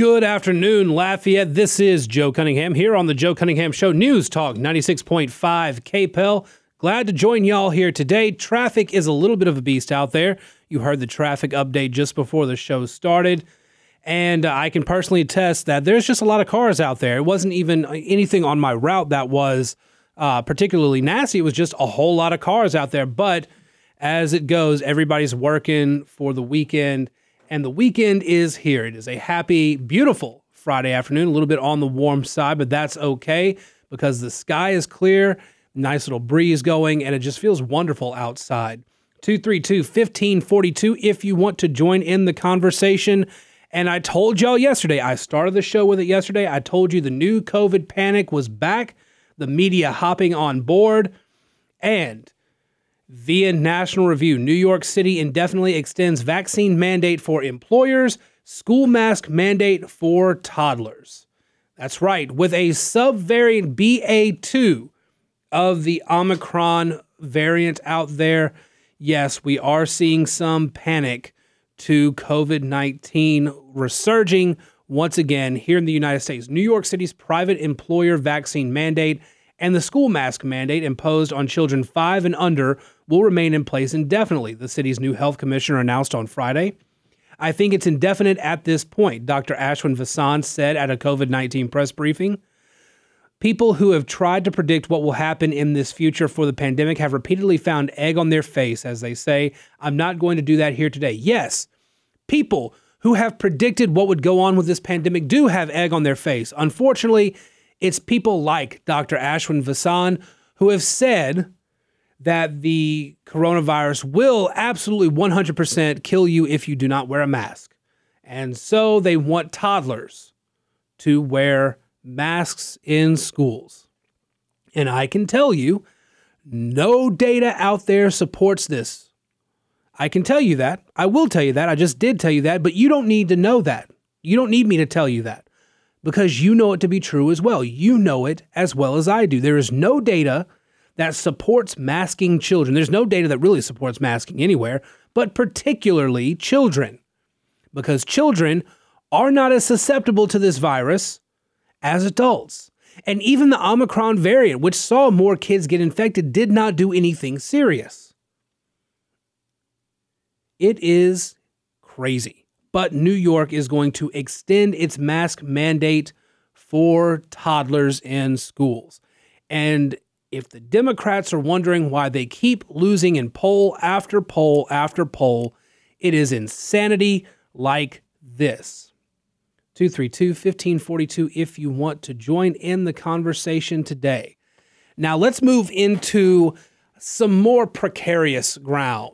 Good afternoon, Lafayette. This is Joe Cunningham here on the Joe Cunningham Show News Talk 96.5 KPEL. Glad to join y'all here today. Traffic is a little bit of a beast out there. You heard the traffic update just before the show started. And I can personally attest that there's just a lot of cars out there. It wasn't even anything on my route that was uh, particularly nasty. It was just a whole lot of cars out there. But as it goes, everybody's working for the weekend and the weekend is here. It is a happy, beautiful Friday afternoon, a little bit on the warm side, but that's okay because the sky is clear, nice little breeze going, and it just feels wonderful outside. 232 1542 if you want to join in the conversation. And I told y'all yesterday, I started the show with it yesterday. I told you the new COVID panic was back, the media hopping on board, and Via National Review, New York City indefinitely extends vaccine mandate for employers, school mask mandate for toddlers. That's right, with a subvariant BA2 of the Omicron variant out there, yes, we are seeing some panic to COVID 19 resurging once again here in the United States. New York City's private employer vaccine mandate and the school mask mandate imposed on children five and under will remain in place indefinitely, the city's new health commissioner announced on Friday. I think it's indefinite at this point, Dr. Ashwin Vasan said at a COVID 19 press briefing. People who have tried to predict what will happen in this future for the pandemic have repeatedly found egg on their face as they say, I'm not going to do that here today. Yes, people who have predicted what would go on with this pandemic do have egg on their face. Unfortunately, it's people like Dr. Ashwin Vasan who have said that the coronavirus will absolutely 100% kill you if you do not wear a mask. And so they want toddlers to wear masks in schools. And I can tell you, no data out there supports this. I can tell you that. I will tell you that. I just did tell you that, but you don't need to know that. You don't need me to tell you that because you know it to be true as well. You know it as well as I do. There is no data that supports masking children. There's no data that really supports masking anywhere, but particularly children, because children are not as susceptible to this virus as adults. And even the Omicron variant, which saw more kids get infected, did not do anything serious. It is crazy but New York is going to extend its mask mandate for toddlers in schools. And if the Democrats are wondering why they keep losing in poll after poll after poll, it is insanity like this. 232 1542 if you want to join in the conversation today. Now, let's move into some more precarious ground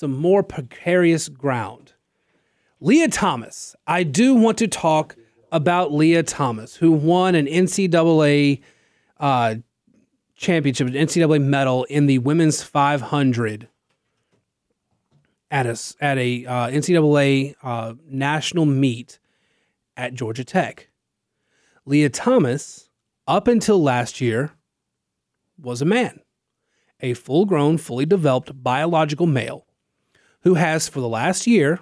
some more precarious ground. Lia Thomas. I do want to talk about Lia Thomas, who won an NCAA uh, championship, an NCAA medal in the women's 500 at a, at a uh, NCAA uh, national meet at Georgia Tech. Lia Thomas, up until last year, was a man, a full grown, fully developed biological male who has for the last year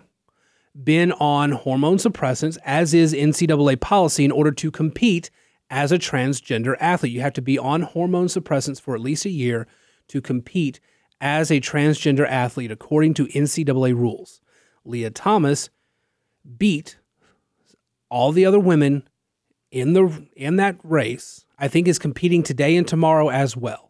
been on hormone suppressants, as is NCAA policy, in order to compete as a transgender athlete. You have to be on hormone suppressants for at least a year to compete as a transgender athlete, according to NCAA rules. Lia Thomas beat all the other women in the in that race. I think is competing today and tomorrow as well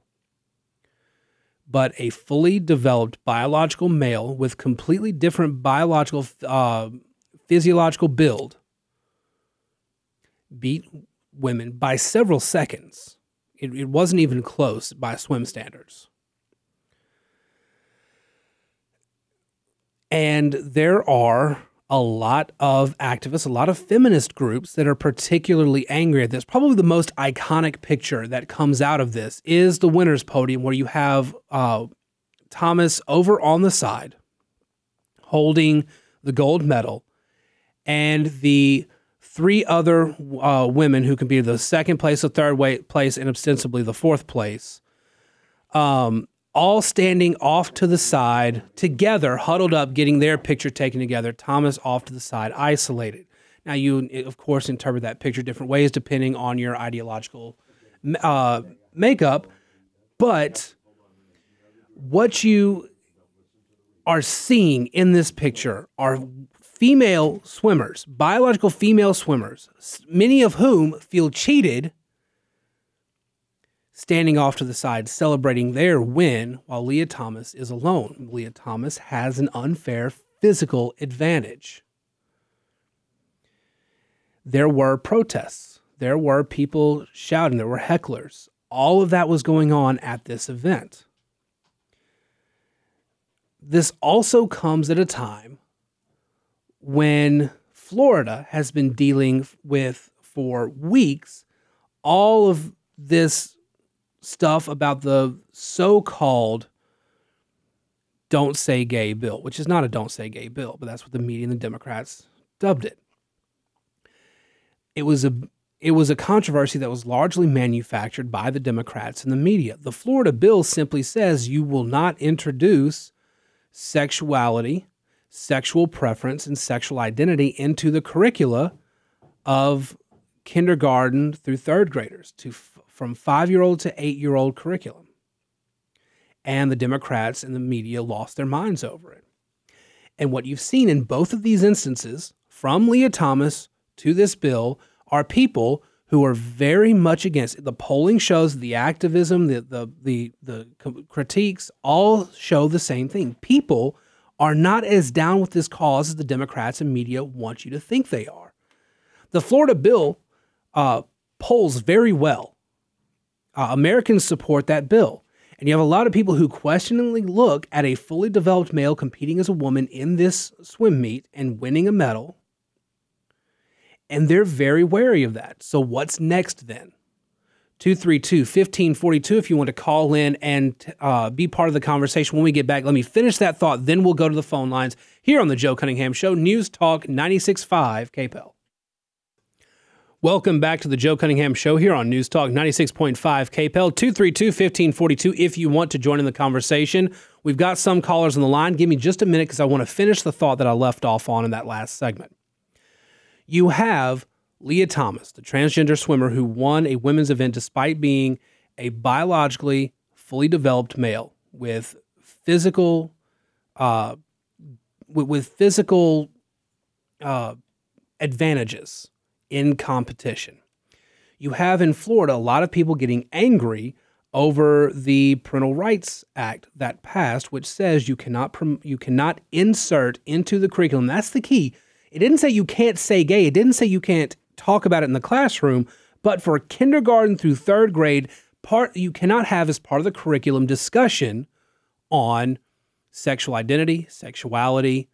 but a fully developed biological male with completely different biological uh, physiological build beat women by several seconds. It, it wasn't even close by swim standards. And there are a lot of activists, a lot of feminist groups that are particularly angry at this. Probably the most iconic picture that comes out of this is the winner's podium, where you have uh, Thomas over on the side holding the gold medal, and the three other uh, women who competed the second place, the third place, and ostensibly the fourth place. Um, all standing off to the side together, huddled up, getting their picture taken together. Thomas off to the side, isolated. Now, you, of course, interpret that picture different ways depending on your ideological uh, makeup. But what you are seeing in this picture are female swimmers, biological female swimmers, many of whom feel cheated, standing off to the side celebrating their win while Lia Thomas is alone. Lia Thomas has an unfair physical advantage. There were protests, there were people shouting, there were hecklers. All of that was going on at this event. This also comes at a time when Florida has been dealing with for weeks all of this stuff about the so called don't say gay bill, which is not a don't say gay bill, but that's what the media and the Democrats dubbed it. It was a it was a controversy that was largely manufactured by the Democrats and the media. The Florida bill simply says you will not introduce sexuality sexual preference and sexual identity into the curricula of kindergarten through third graders to from 5-year-old to 8-year-old curriculum. And the Democrats and the media lost their minds over it. And what you've seen in both of these instances, from Lia Thomas to this bill, are people who are very much against it. The polling shows the activism, the the the, the critiques all show the same thing. People are not as down with this cause as the Democrats and media want you to think they are. The Florida bill uh, polls very well. Uh, Americans support that bill. And you have a lot of people who questioningly look at a fully developed male competing as a woman in this swim meet and winning a medal. And they're very wary of that. So, what's next then? 232 1542 if you want to call in and uh, be part of the conversation when we get back. Let me finish that thought, then we'll go to the phone lines here on the Joe Cunningham Show, News Talk 96.5 KPEL. Welcome back to the Joe Cunningham Show here on News Talk 96.5 KPEL 232 1542 if you want to join in the conversation. We've got some callers on the line. Give me just a minute because I want to finish the thought that I left off on in that last segment. You have Lia Thomas, the transgender swimmer who won a women's event despite being a biologically fully developed male with physical, uh, with, with physical uh, advantages in competition. You have in Florida a lot of people getting angry over the Parental Rights Act that passed, which says you cannot you cannot insert into the curriculum. That's the key. It didn't say you can't say gay. It didn't say you can't talk about it in the classroom, but for kindergarten through third grade, part you cannot have as part of the curriculum discussion on sexual identity, sexuality,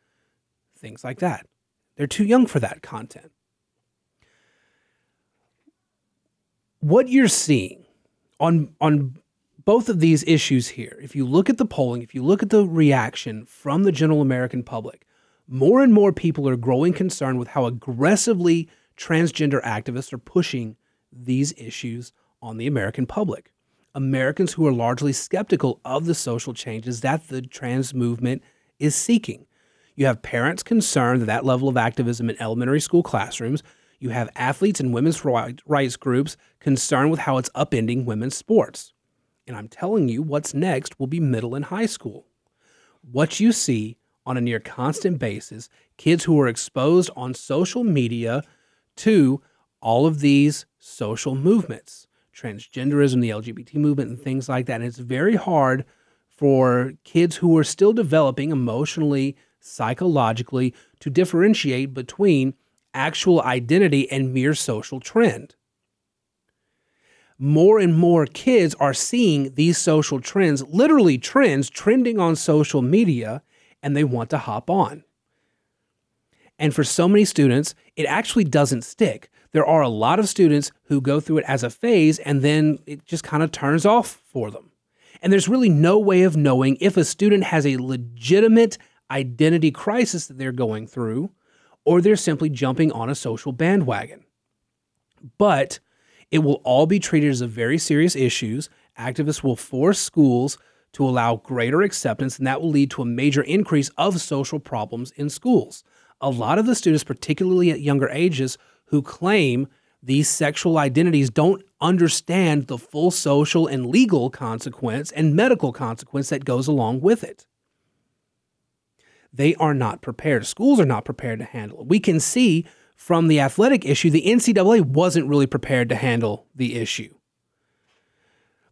things like that. They're too young for that content. What you're seeing on on both of these issues here, if you look at the polling, if you look at the reaction from the general American public, more and more people are growing concerned with how aggressively transgender activists are pushing these issues on the American public. Americans who are largely skeptical of the social changes that the trans movement is seeking. You have parents concerned that that level of activism in elementary school classrooms. You have athletes and women's rights groups concerned with how it's upending women's sports. And I'm telling you, what's next will be middle and high school. What you see on a near constant basis, kids who are exposed on social media to all of these social movements, transgenderism, the LGBT movement, and things like that. And it's very hard for kids who are still developing emotionally, psychologically, to differentiate between actual identity and mere social trend. More and more kids are seeing these social trends, literally trends, trending on social media, and they want to hop on. And for so many students, it actually doesn't stick. There are a lot of students who go through it as a phase and then it just kind of turns off for them. And there's really no way of knowing if a student has a legitimate identity crisis that they're going through or they're simply jumping on a social bandwagon. But it will all be treated as a very serious issues. Activists will force schools to allow greater acceptance, and that will lead to a major increase of social problems in schools. a lot of the students, particularly at younger ages, who claim these sexual identities don't understand the full social and legal consequence and medical consequence that goes along with it. They are not prepared. Schools are not prepared to handle it. We can see from the athletic issue, the NCAA wasn't really prepared to handle the issue.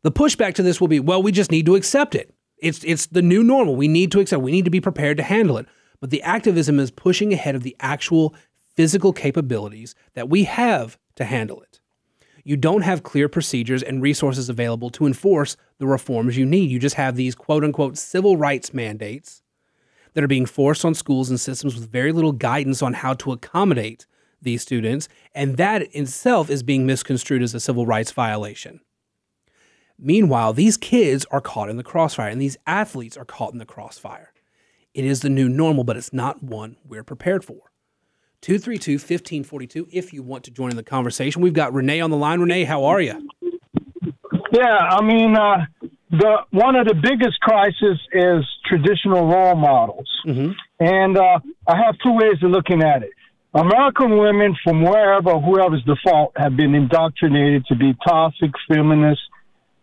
The pushback to this will be, well, we just need to accept it. It's it's the new normal. We need to accept. We need to be prepared to handle it. But the activism is pushing ahead of the actual physical capabilities that we have to handle it. You don't have clear procedures and resources available to enforce the reforms you need. You just have these quote unquote civil rights mandates that are being forced on schools and systems with very little guidance on how to accommodate these students, and that itself is being misconstrued as a civil rights violation. Meanwhile, these kids are caught in the crossfire, and these athletes are caught in the crossfire. It is the new normal, but it's not one we're prepared for. 232 1542 if you want to join in the conversation. We've got Renee on the line. Renee, how are you? Yeah, I mean, uh, the one of the biggest crises is traditional role models, mm-hmm. and uh, I have two ways of looking at it. American women from wherever, whoever's the fault, have been indoctrinated to be toxic feminists,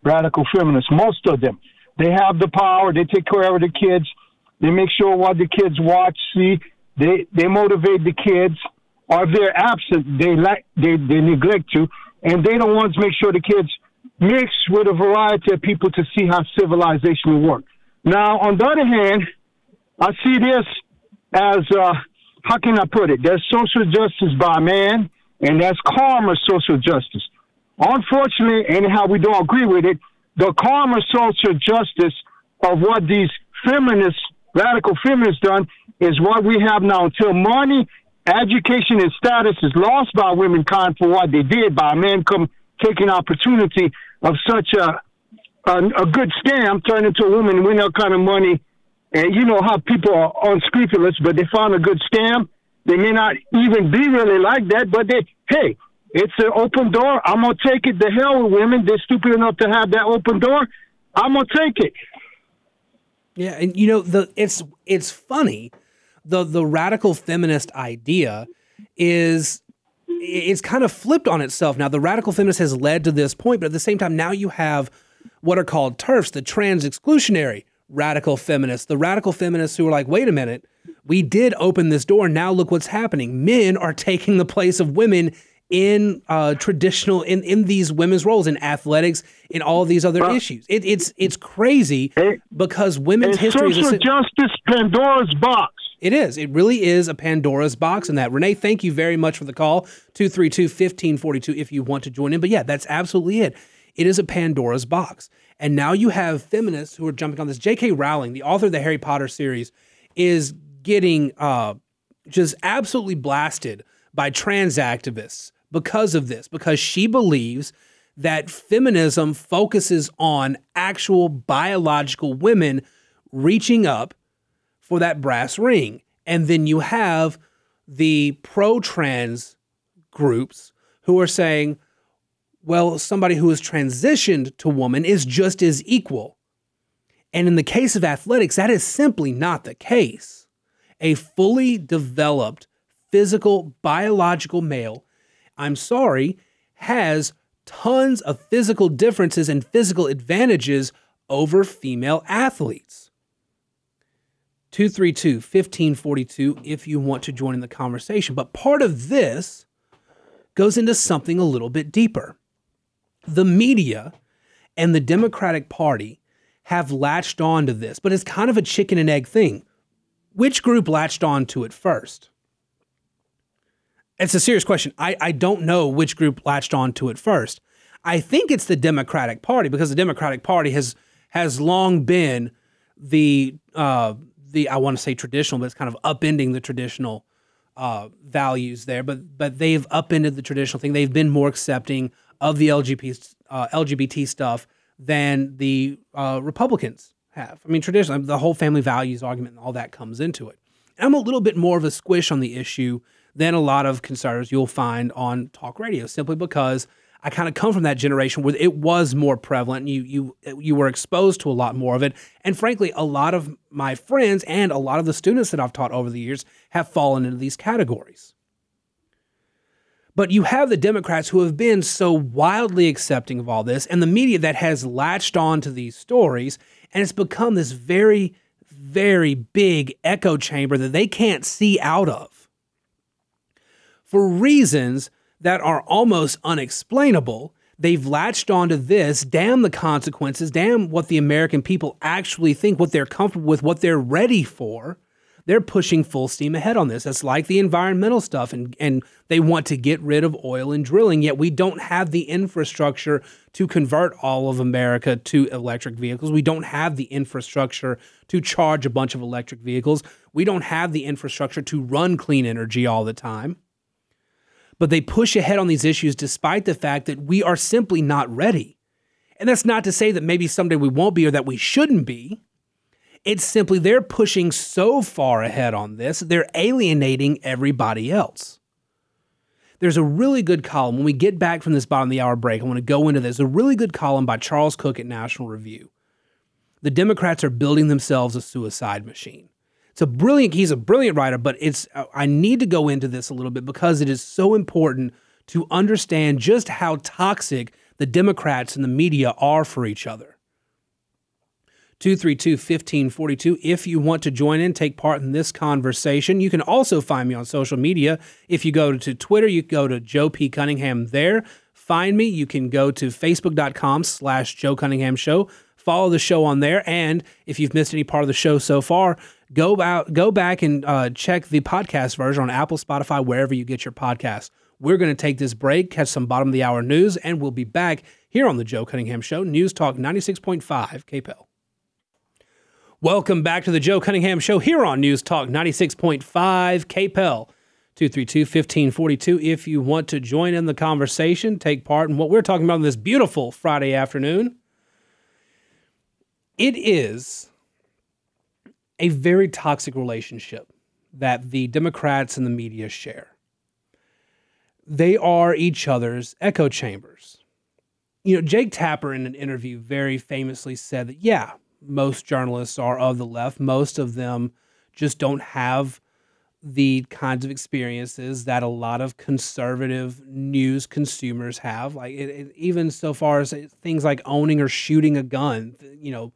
radical feminists. Most of them, they have the power. They take care of the kids. They make sure what the kids watch, see. They they motivate the kids. Or if they're absent, they like they, they neglect to, and they don't want to make sure the kids mix with a variety of people to see how civilization will work. Now, on the other hand, I see this as uh, how can I put it? There's social justice by man, and that's karma social justice. Unfortunately, anyhow, we don't agree with it. The karma social justice of what these feminists, radical feminists, done is what we have now. Until money, education, and status is lost by womankind for what they did by men come taking opportunity of such a a, a good scam, turn into a woman, win that kind of money. And you know how people are unscrupulous, but they found a good scam. They may not even be really like that, but they, hey, it's an open door. I'm gonna take it. The hell with women. They're stupid enough to have that open door. I'm gonna take it. Yeah, and you know the it's it's funny the the radical feminist idea is it's kind of flipped on itself now. The radical feminist has led to this point, but at the same time, now you have what are called TERFs, the trans exclusionary radical feminists, the radical feminists who are like, wait a minute, we did open this door. Now look what's happening. Men are taking the place of women in uh, traditional in in these women's roles in athletics in all these other uh, issues. It, it's it's crazy it, because women's history social is justice Pandora's box. It is. It really is a Pandora's box in that. Renee, thank you very much for the call. 232 1542 if you want to join in. But yeah, that's absolutely it. It is a Pandora's box. And now you have feminists who are jumping on this. J.K. Rowling, the author of the Harry Potter series, is getting uh, just absolutely blasted by trans activists because of this, because she believes that feminism focuses on actual biological women reaching up for that brass ring. And then you have the pro trans groups who are saying, well, somebody who has transitioned to woman is just as equal. And in the case of athletics, that is simply not the case. A fully developed physical, biological male I'm sorry, has tons of physical differences and physical advantages over female athletes. 232 1542 if you want to join in the conversation. But part of this goes into something a little bit deeper. The media and the Democratic Party have latched on to this, but it's kind of a chicken and egg thing. Which group latched on to it first? It's a serious question. I, I don't know which group latched on to it first. I think it's the Democratic Party because the Democratic Party has has long been the uh, the I want to say traditional, but it's kind of upending the traditional uh, values there. But but they've upended the traditional thing. They've been more accepting of the LGBT uh, LGBT stuff than the uh, Republicans have. I mean, traditionally, the whole family values argument and all that comes into it. And I'm a little bit more of a squish on the issue than a lot of conservatives you'll find on talk radio, simply because I kind of come from that generation where it was more prevalent. You you you were exposed to a lot more of it, and frankly, a lot of my friends and a lot of the students that I've taught over the years have fallen into these categories. But you have the Democrats who have been so wildly accepting of all this, and the media that has latched on to these stories, and it's become this very, very big echo chamber that they can't see out of for reasons that are almost unexplainable. They've latched onto this, damn the consequences, damn what the American people actually think, what they're comfortable with, what they're ready for. They're pushing full steam ahead on this. It's like the environmental stuff, and, and they want to get rid of oil and drilling, yet we don't have the infrastructure to convert all of America to electric vehicles. We don't have the infrastructure to charge a bunch of electric vehicles. We don't have the infrastructure to run clean energy all the time but they push ahead on these issues despite the fact that we are simply not ready. And that's not to say that maybe someday we won't be or that we shouldn't be. It's simply they're pushing so far ahead on this, they're alienating everybody else. There's a really good column. When we get back from this bottom of the hour break, I want to go into this. A really good column by Charles Cooke at National Review. The Democrats are building themselves a suicide machine. It's a brilliant. He's a brilliant writer, but it's. Uh, I need to go into this a little bit because it is so important to understand just how toxic the Democrats and the media are for each other. 232 1542. If you want to join in, take part in this conversation, you can also find me on social media. If you go to Twitter, you go to Joe P. Cunningham there. Find me. You can go to facebook.com slash Joe Cunningham Show. Follow the show on there. And if you've missed any part of the show so far, go out, go back and uh, check the podcast version on Apple, Spotify, wherever you get your podcasts. We're going to take this break, catch some bottom of the hour news, and we'll be back here on the Joe Cunningham Show, News Talk 96.5 KPEL. Welcome back to the Joe Cunningham Show here on News Talk 96.5 KPEL. 232 1542. If you want to join in the conversation, take part in what we're talking about on this beautiful Friday afternoon. It is a very toxic relationship that the Democrats and the media share. They are each other's echo chambers. You know, Jake Tapper in an interview very famously said that, yeah, most journalists are of the left. Most of them just don't have the kinds of experiences that a lot of conservative news consumers have. Like, it, it, even so far as things like owning or shooting a gun, you know,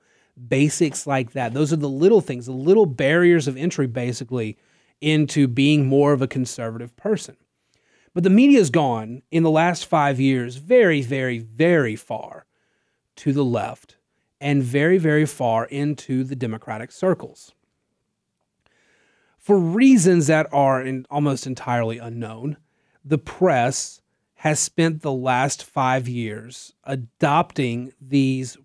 basics like that. Those are the little things, the little barriers of entry, basically, into being more of a conservative person. But the media's gone in the last five years very, very, very far to the left and very, very far into the Democratic circles. For reasons that are almost entirely unknown, the press has spent the last five years adopting these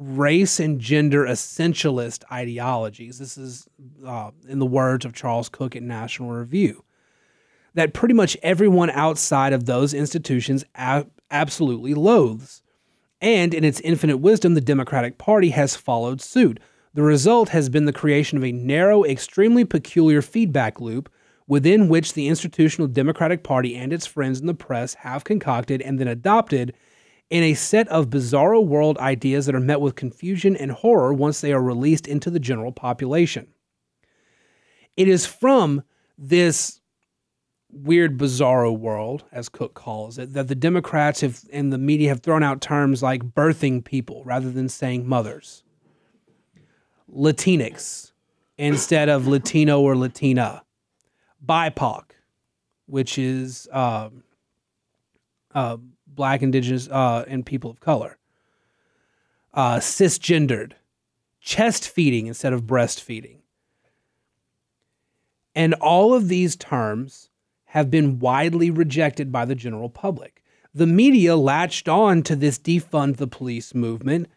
race and gender essentialist ideologies. This is uh, in the words of Charles Cooke at National Review. That pretty much everyone outside of those institutions ab- absolutely loathes. And in its infinite wisdom, the Democratic Party has followed suit. The result has been the creation of a narrow, extremely peculiar feedback loop within which the institutional Democratic Party and its friends in the press have concocted and then adopted in a set of bizarro world ideas that are met with confusion and horror once they are released into the general population. It is from this weird bizarro world, as Cooke calls it, that the Democrats have and the media have thrown out terms like birthing people rather than saying mothers, Latinx instead of Latino or Latina, BIPOC, which is uh, black, indigenous, uh, and people of color. Uh, cisgendered, chest feeding instead of breastfeeding. And all of these terms have been widely rejected by the general public. The media latched on to this defund the police movement,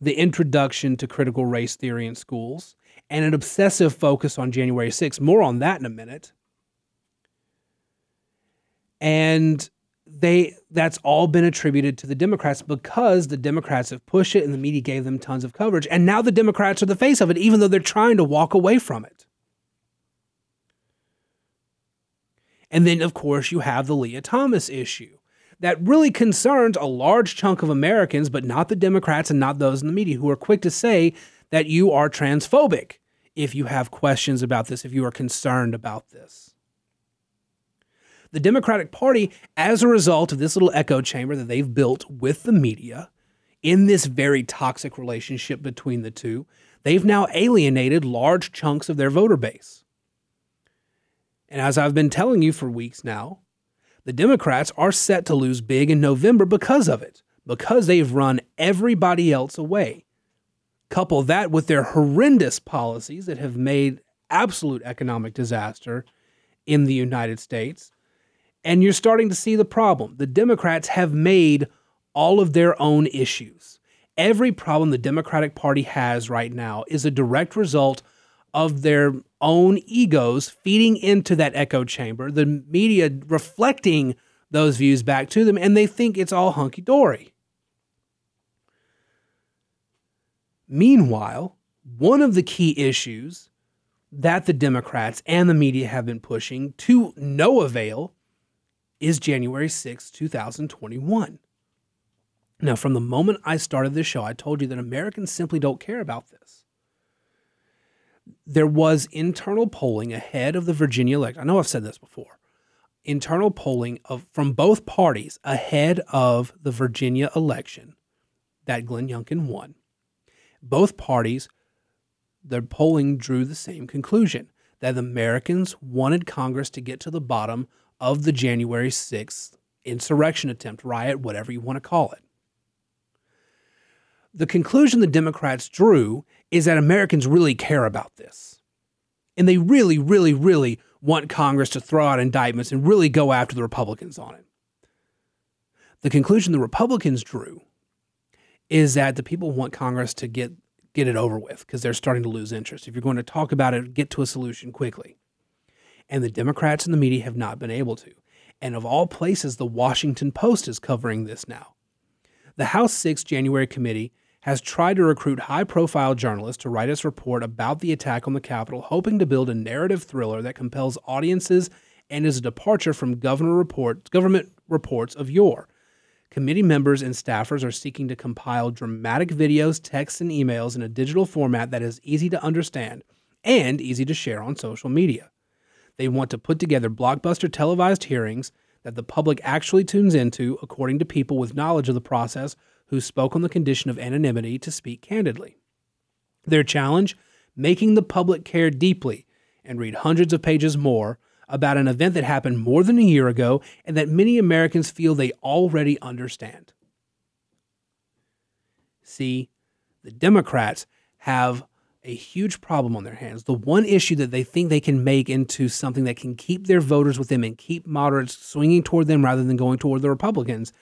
the introduction to critical race theory in schools, and an obsessive focus on January 6th. More on that in a minute. And they that's all been attributed to the Democrats because the Democrats have pushed it and the media gave them tons of coverage. And now the Democrats are the face of it, even though they're trying to walk away from it. And then, of course, you have the Lia Thomas issue. that really concerns a large chunk of Americans, but not the Democrats and not those in the media who are quick to say that you are transphobic if you have questions about this, if you are concerned about this. The Democratic Party, as a result of this little echo chamber that they've built with the media in this very toxic relationship between the two, they've now alienated large chunks of their voter base. And as I've been telling you for weeks now, the Democrats are set to lose big in November because of it, because they've run everybody else away. Couple that with their horrendous policies that have made absolute economic disaster in the United States, and you're starting to see the problem. The Democrats have made all of their own issues. Every problem the Democratic Party has right now is a direct result of their own egos feeding into that echo chamber, the media reflecting those views back to them, and they think it's all hunky dory. Meanwhile, one of the key issues that the Democrats and the media have been pushing to no avail is January 6, 2021. Now, from the moment I started this show, I told you that Americans simply don't care about this there was internal polling ahead of the Virginia election. I know I've said this before. Internal polling of from both parties ahead of the Virginia election that Glenn Youngkin won. Both parties, their polling drew the same conclusion that Americans wanted Congress to get to the bottom of the January 6th insurrection attempt, riot, whatever you want to call it. The conclusion the Democrats drew is that Americans really care about this. And they really, really, really want Congress to throw out indictments and really go after the Republicans on it. The conclusion the Republicans drew is that the people want Congress to get get it over with because they're starting to lose interest. If you're going to talk about it, get to a solution quickly. And the Democrats and the media have not been able to. And of all places, the Washington Post is covering this now. The House 6 January committee has tried to recruit high profile journalists to write its report about the attack on the Capitol, hoping to build a narrative thriller that compels audiences and is a departure from reports, government reports of yore. Committee members and staffers are seeking to compile dramatic videos, texts, and emails in a digital format that is easy to understand and easy to share on social media. They want to put together blockbuster televised hearings that the public actually tunes into, according to people with knowledge of the process who spoke on the condition of anonymity to speak candidly. Their challenge making the public care deeply and read hundreds of pages more about an event that happened more than a year ago and that many Americans feel they already understand. See, the Democrats have a huge problem on their hands. The one issue that they think they can make into something that can keep their voters with them and keep moderates swinging toward them rather than going toward the Republicans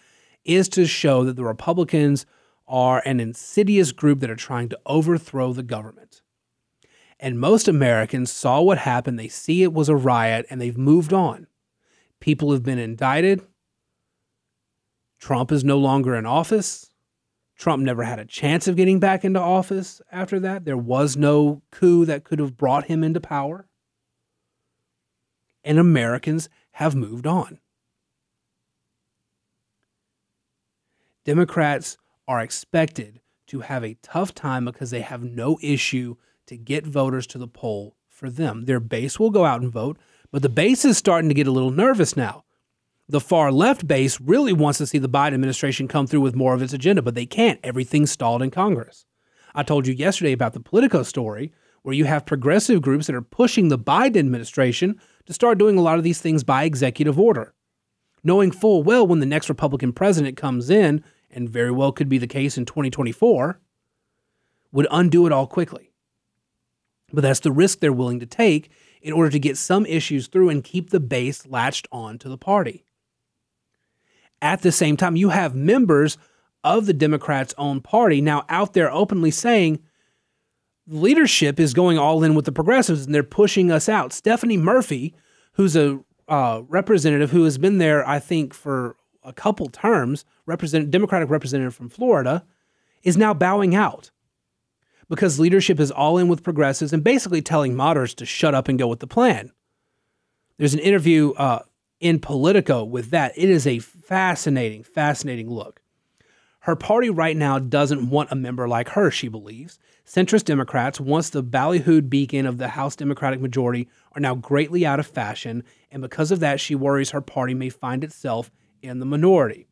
is to show that the Republicans are an insidious group that are trying to overthrow the government. And most Americans saw what happened. They see it was a riot and they've moved on. People have been indicted. Trump is no longer in office. Trump never had a chance of getting back into office after that. There was no coup that could have brought him into power. And Americans have moved on. Democrats are expected to have a tough time because they have no issue to get voters to the poll for them. Their base will go out and vote, but the base is starting to get a little nervous now. The far left base really wants to see the Biden administration come through with more of its agenda, but they can't. Everything's stalled in Congress. I told you yesterday about the Politico story, where you have progressive groups that are pushing the Biden administration to start doing a lot of these things by executive order knowing full well when the next Republican president comes in, and very well could be the case in 2024, would undo it all quickly. But that's the risk they're willing to take in order to get some issues through and keep the base latched on to the party. At the same time, you have members of the Democrats' own party now out there openly saying leadership is going all in with the progressives and they're pushing us out. Stephanie Murphy, who's a uh, representative who has been there, I think, for a couple terms, represent Democratic representative from Florida, is now bowing out because leadership is all in with progressives and basically telling moderates to shut up and go with the plan. There's an interview uh, in Politico with that. It is a fascinating, fascinating look. Her party right now doesn't want a member like her, she believes. Centrist Democrats, once the ballyhooed beacon of the House Democratic majority, are now greatly out of fashion, and because of that, she worries her party may find itself in the minority.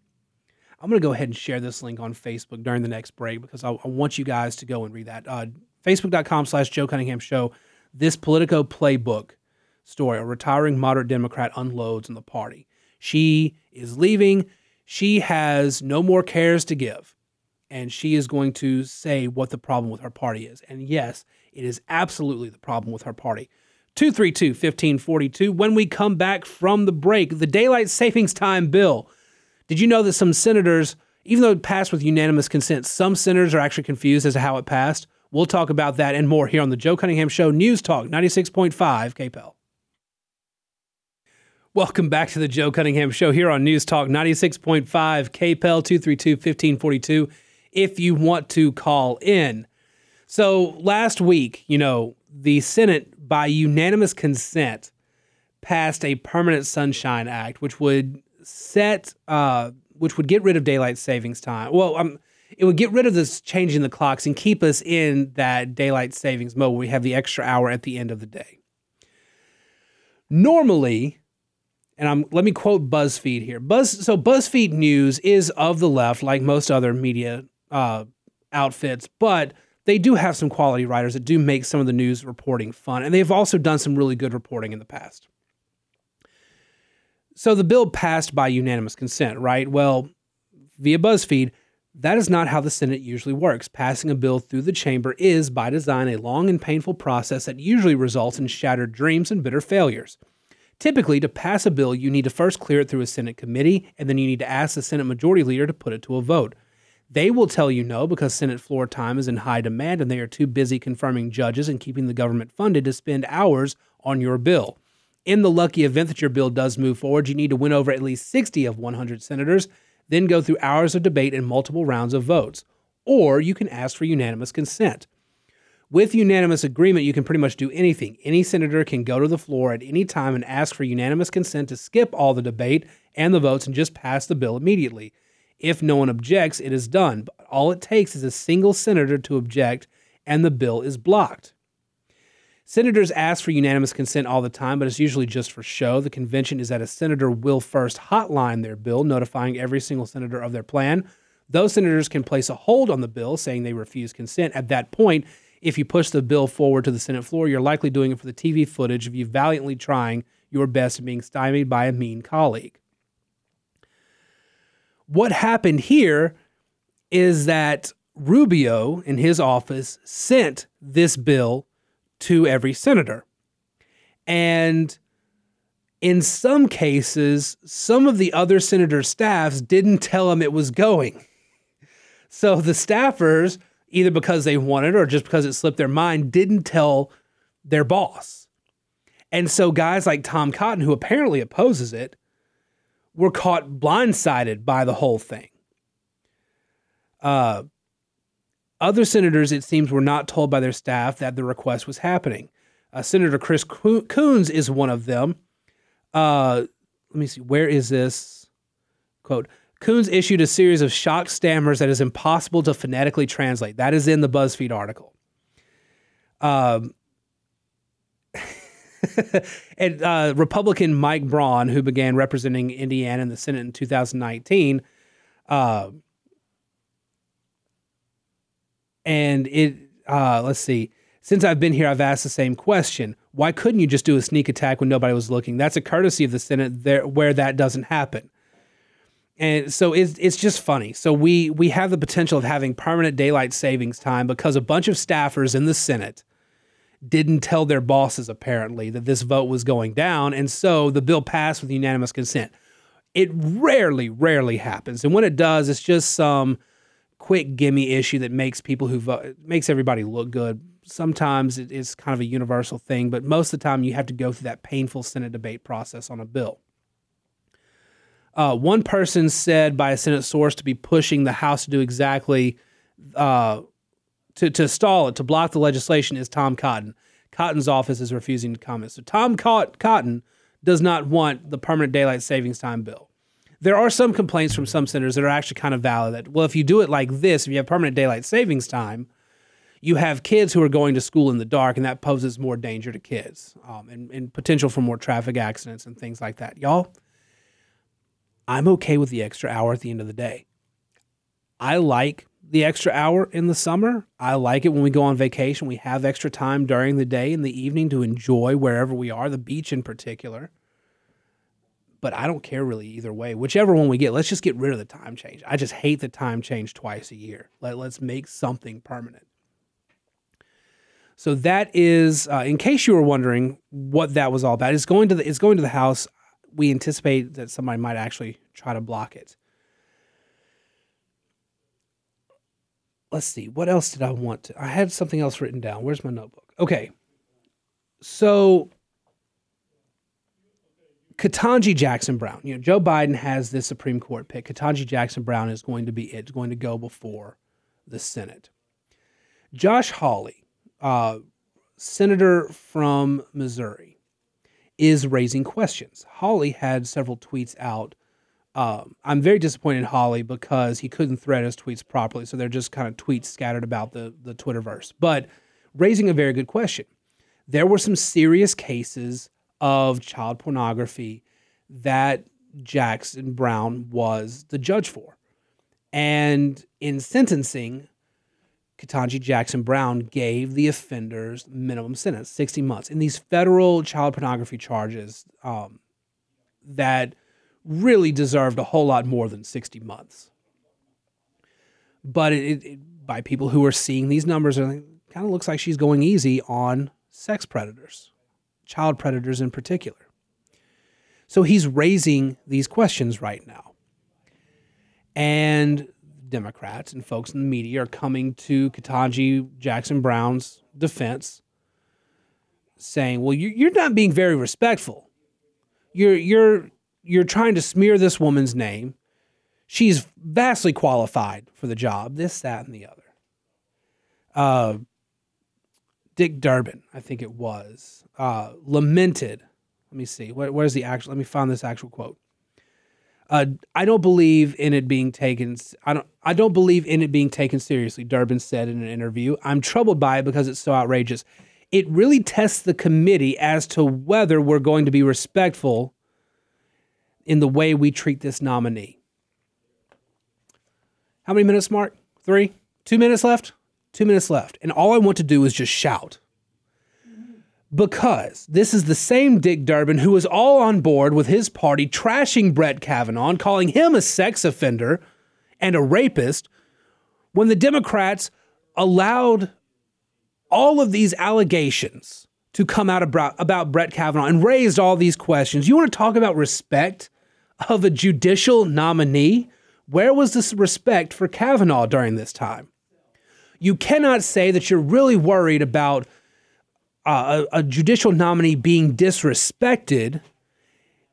I'm going to go ahead and share this link on Facebook during the next break because I, I want you guys to go and read that. Uh, Facebook.com slash Joe Cunningham Show. This Politico playbook story, a retiring moderate Democrat unloads on the party. She is leaving. She has no more cares to give and she is going to say what the problem with her party is. And yes, it is absolutely the problem with her party. 232 1542. When we come back from the break, the daylight savings time bill. Did you know that some senators, even though it passed with unanimous consent, some senators are actually confused as to how it passed? We'll talk about that and more here on the Joe Cunningham Show News Talk 96.5 KPEL. Welcome back to the Joe Cunningham Show here on News Talk 96.5 KPEL 232 1542 if you want to call in. So last week, you know, the Senate, by unanimous consent, passed a permanent Sunshine Act, which would set, uh, which would get rid of daylight savings time. Well, um, it would get rid of this changing the clocks and keep us in that daylight savings mode where we have the extra hour at the end of the day. Normally, and I'm let me quote BuzzFeed here. Buzz so BuzzFeed News is of the left, like most other media uh, outfits, but they do have some quality writers that do make some of the news reporting fun, and they've also done some really good reporting in the past. So the bill passed by unanimous consent, right? Well, via BuzzFeed, that is not how the Senate usually works. Passing a bill through the chamber is, by design, a long and painful process that usually results in shattered dreams and bitter failures. Typically, to pass a bill, you need to first clear it through a Senate committee, and then you need to ask the Senate Majority Leader to put it to a vote. They will tell you no because Senate floor time is in high demand and they are too busy confirming judges and keeping the government funded to spend hours on your bill. In the lucky event that your bill does move forward, you need to win over at least 60 of 100 senators, then go through hours of debate and multiple rounds of votes. Or you can ask for unanimous consent. With unanimous agreement, you can pretty much do anything. Any senator can go to the floor at any time and ask for unanimous consent to skip all the debate and the votes and just pass the bill immediately. If no one objects, it is done. But all it takes is a single senator to object, and the bill is blocked. Senators ask for unanimous consent all the time, but it's usually just for show. The convention is that a senator will first hotline their bill, notifying every single senator of their plan. Those senators can place a hold on the bill, saying they refuse consent. At that point, if you push the bill forward to the Senate floor, you're likely doing it for the TV footage of you valiantly trying your best and being stymied by a mean colleague. What happened here is that Rubio in his office sent this bill to every senator. And in some cases, some of the other senators' staffs didn't tell him it was going. So the staffers, either because they wanted or just because it slipped their mind, didn't tell their boss. And so guys like Tom Cotton, who apparently opposes it, were caught blindsided by the whole thing. Uh, other senators, it seems, were not told by their staff that the request was happening. Uh, Senator Chris Coons is one of them. Uh, let me see, where is this? Quote Coons issued a series of shocked stammers that is impossible to phonetically translate. That is in the BuzzFeed article. Um, and uh, Republican Mike Braun, who began representing Indiana in the Senate in 2019, uh, and it uh, let's see. Since I've been here, I've asked the same question. Why couldn't you just do a sneak attack when nobody was looking? That's a courtesy of the Senate there where that doesn't happen. And so it's it's just funny. So we we have the potential of having permanent daylight savings time because a bunch of staffers in the Senate didn't tell their bosses apparently that this vote was going down, and so the bill passed with unanimous consent. It rarely, rarely happens, and when it does, it's just some quick gimme issue that makes people who vote makes everybody look good. Sometimes it's kind of a universal thing, but most of the time you have to go through that painful Senate debate process on a bill. Uh, one person said by a Senate source to be pushing the House to do exactly uh, to, to stall it, to block the legislation, is Tom Cotton. Cotton's office is refusing to comment. So Tom Cotton does not want the permanent daylight savings time bill. There are some complaints from some senators that are actually kind of valid that, well, if you do it like this, if you have permanent daylight savings time, you have kids who are going to school in the dark, and that poses more danger to kids um, and, and potential for more traffic accidents and things like that. Y'all, I'm okay with the extra hour at the end of the day. I like the extra hour in the summer. I like it when we go on vacation. We have extra time during the day and the evening to enjoy wherever we are, the beach in particular. But I don't care really either way. Whichever one we get, let's just get rid of the time change. I just hate the time change twice a year. Let, let's make something permanent. So that is, uh, in case you were wondering what that was all about, it's going to the it's going to the House. We anticipate that somebody might actually try to block it. let's see, what else did I want to? I had something else written down. Where's my notebook? Okay. So Ketanji Jackson Brown, you know, Joe Biden has this Supreme Court pick. Ketanji Jackson Brown is going to be it, going to go before the Senate. Josh Hawley, uh, senator from Missouri, is raising questions. Hawley had several tweets out um, I'm very disappointed in Hawley because he couldn't thread his tweets properly, so they're just kind of tweets scattered about the the Twitterverse. But raising a very good question, there were some serious cases of child pornography that Jackson Brown was the judge for, and in sentencing, Ketanji Jackson Brown gave the offenders minimum sentence, 60 months, in these federal child pornography charges um, that really deserved a whole lot more than 60 months. But it, it, by people who are seeing these numbers, it kind of looks like she's going easy on sex predators, child predators in particular. So he's raising these questions right now. And Democrats and folks in the media are coming to Ketanji Jackson Brown's defense, saying, "Well, you're not being very respectful. You're you're you're trying to smear this woman's name. She's vastly qualified for the job, this, that, and the other. Uh, Dick Durbin, I think it was, uh, lamented. Let me see. Where, where's the actual? Let me find this actual quote. Uh, I don't believe in it being taken. I don't. I don't believe in it being taken seriously. Durbin said in an interview. I'm troubled by it because it's so outrageous. It really tests the committee as to whether we're going to be respectful in the way we treat this nominee. How many minutes, Mark? Three? Two minutes left? Two minutes left. And all I want to do is just shout. Because this is the same Dick Durbin who was all on board with his party trashing Brett Kavanaugh and calling him a sex offender and a rapist when the Democrats allowed all of these allegations to come out about, about Brett Kavanaugh and raised all these questions. You want to talk about respect? of a judicial nominee? Where was this respect for Kavanaugh during this time? You cannot say that you're really worried about uh, a, a judicial nominee being disrespected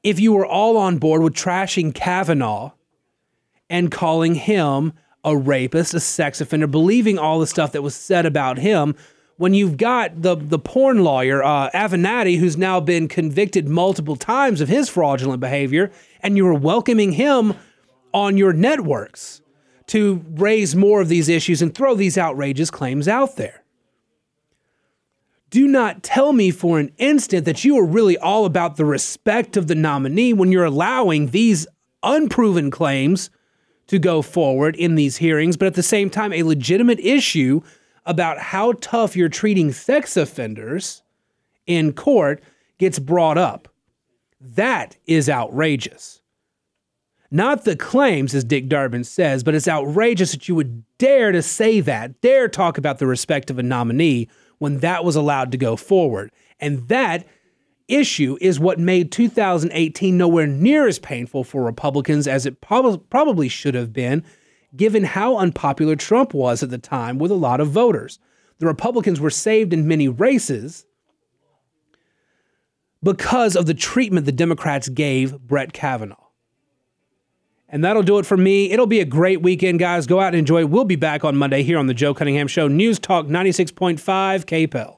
if you were all on board with trashing Kavanaugh and calling him a rapist, a sex offender, believing all the stuff that was said about him when you've got the the porn lawyer uh, Avenatti, who's now been convicted multiple times of his fraudulent behavior, and you are welcoming him on your networks to raise more of these issues and throw these outrageous claims out there. Do not tell me for an instant that you are really all about the respect of the nominee when you're allowing these unproven claims to go forward in these hearings, but at the same time, a legitimate issue about how tough you're treating sex offenders in court gets brought up. That is outrageous. Not the claims, as Dick Durbin says, but it's outrageous that you would dare to say that, dare talk about the respect of a nominee when that was allowed to go forward. And that issue is what made 2018 nowhere near as painful for Republicans as it prob- probably should have been given how unpopular Trump was at the time with a lot of voters. The Republicans were saved in many races because of the treatment the Democrats gave Brett Kavanaugh. And that'll do it for me. It'll be a great weekend, guys. Go out and enjoy. We'll be back on Monday here on the Joe Cunningham Show, News Talk 96.5 KPEL.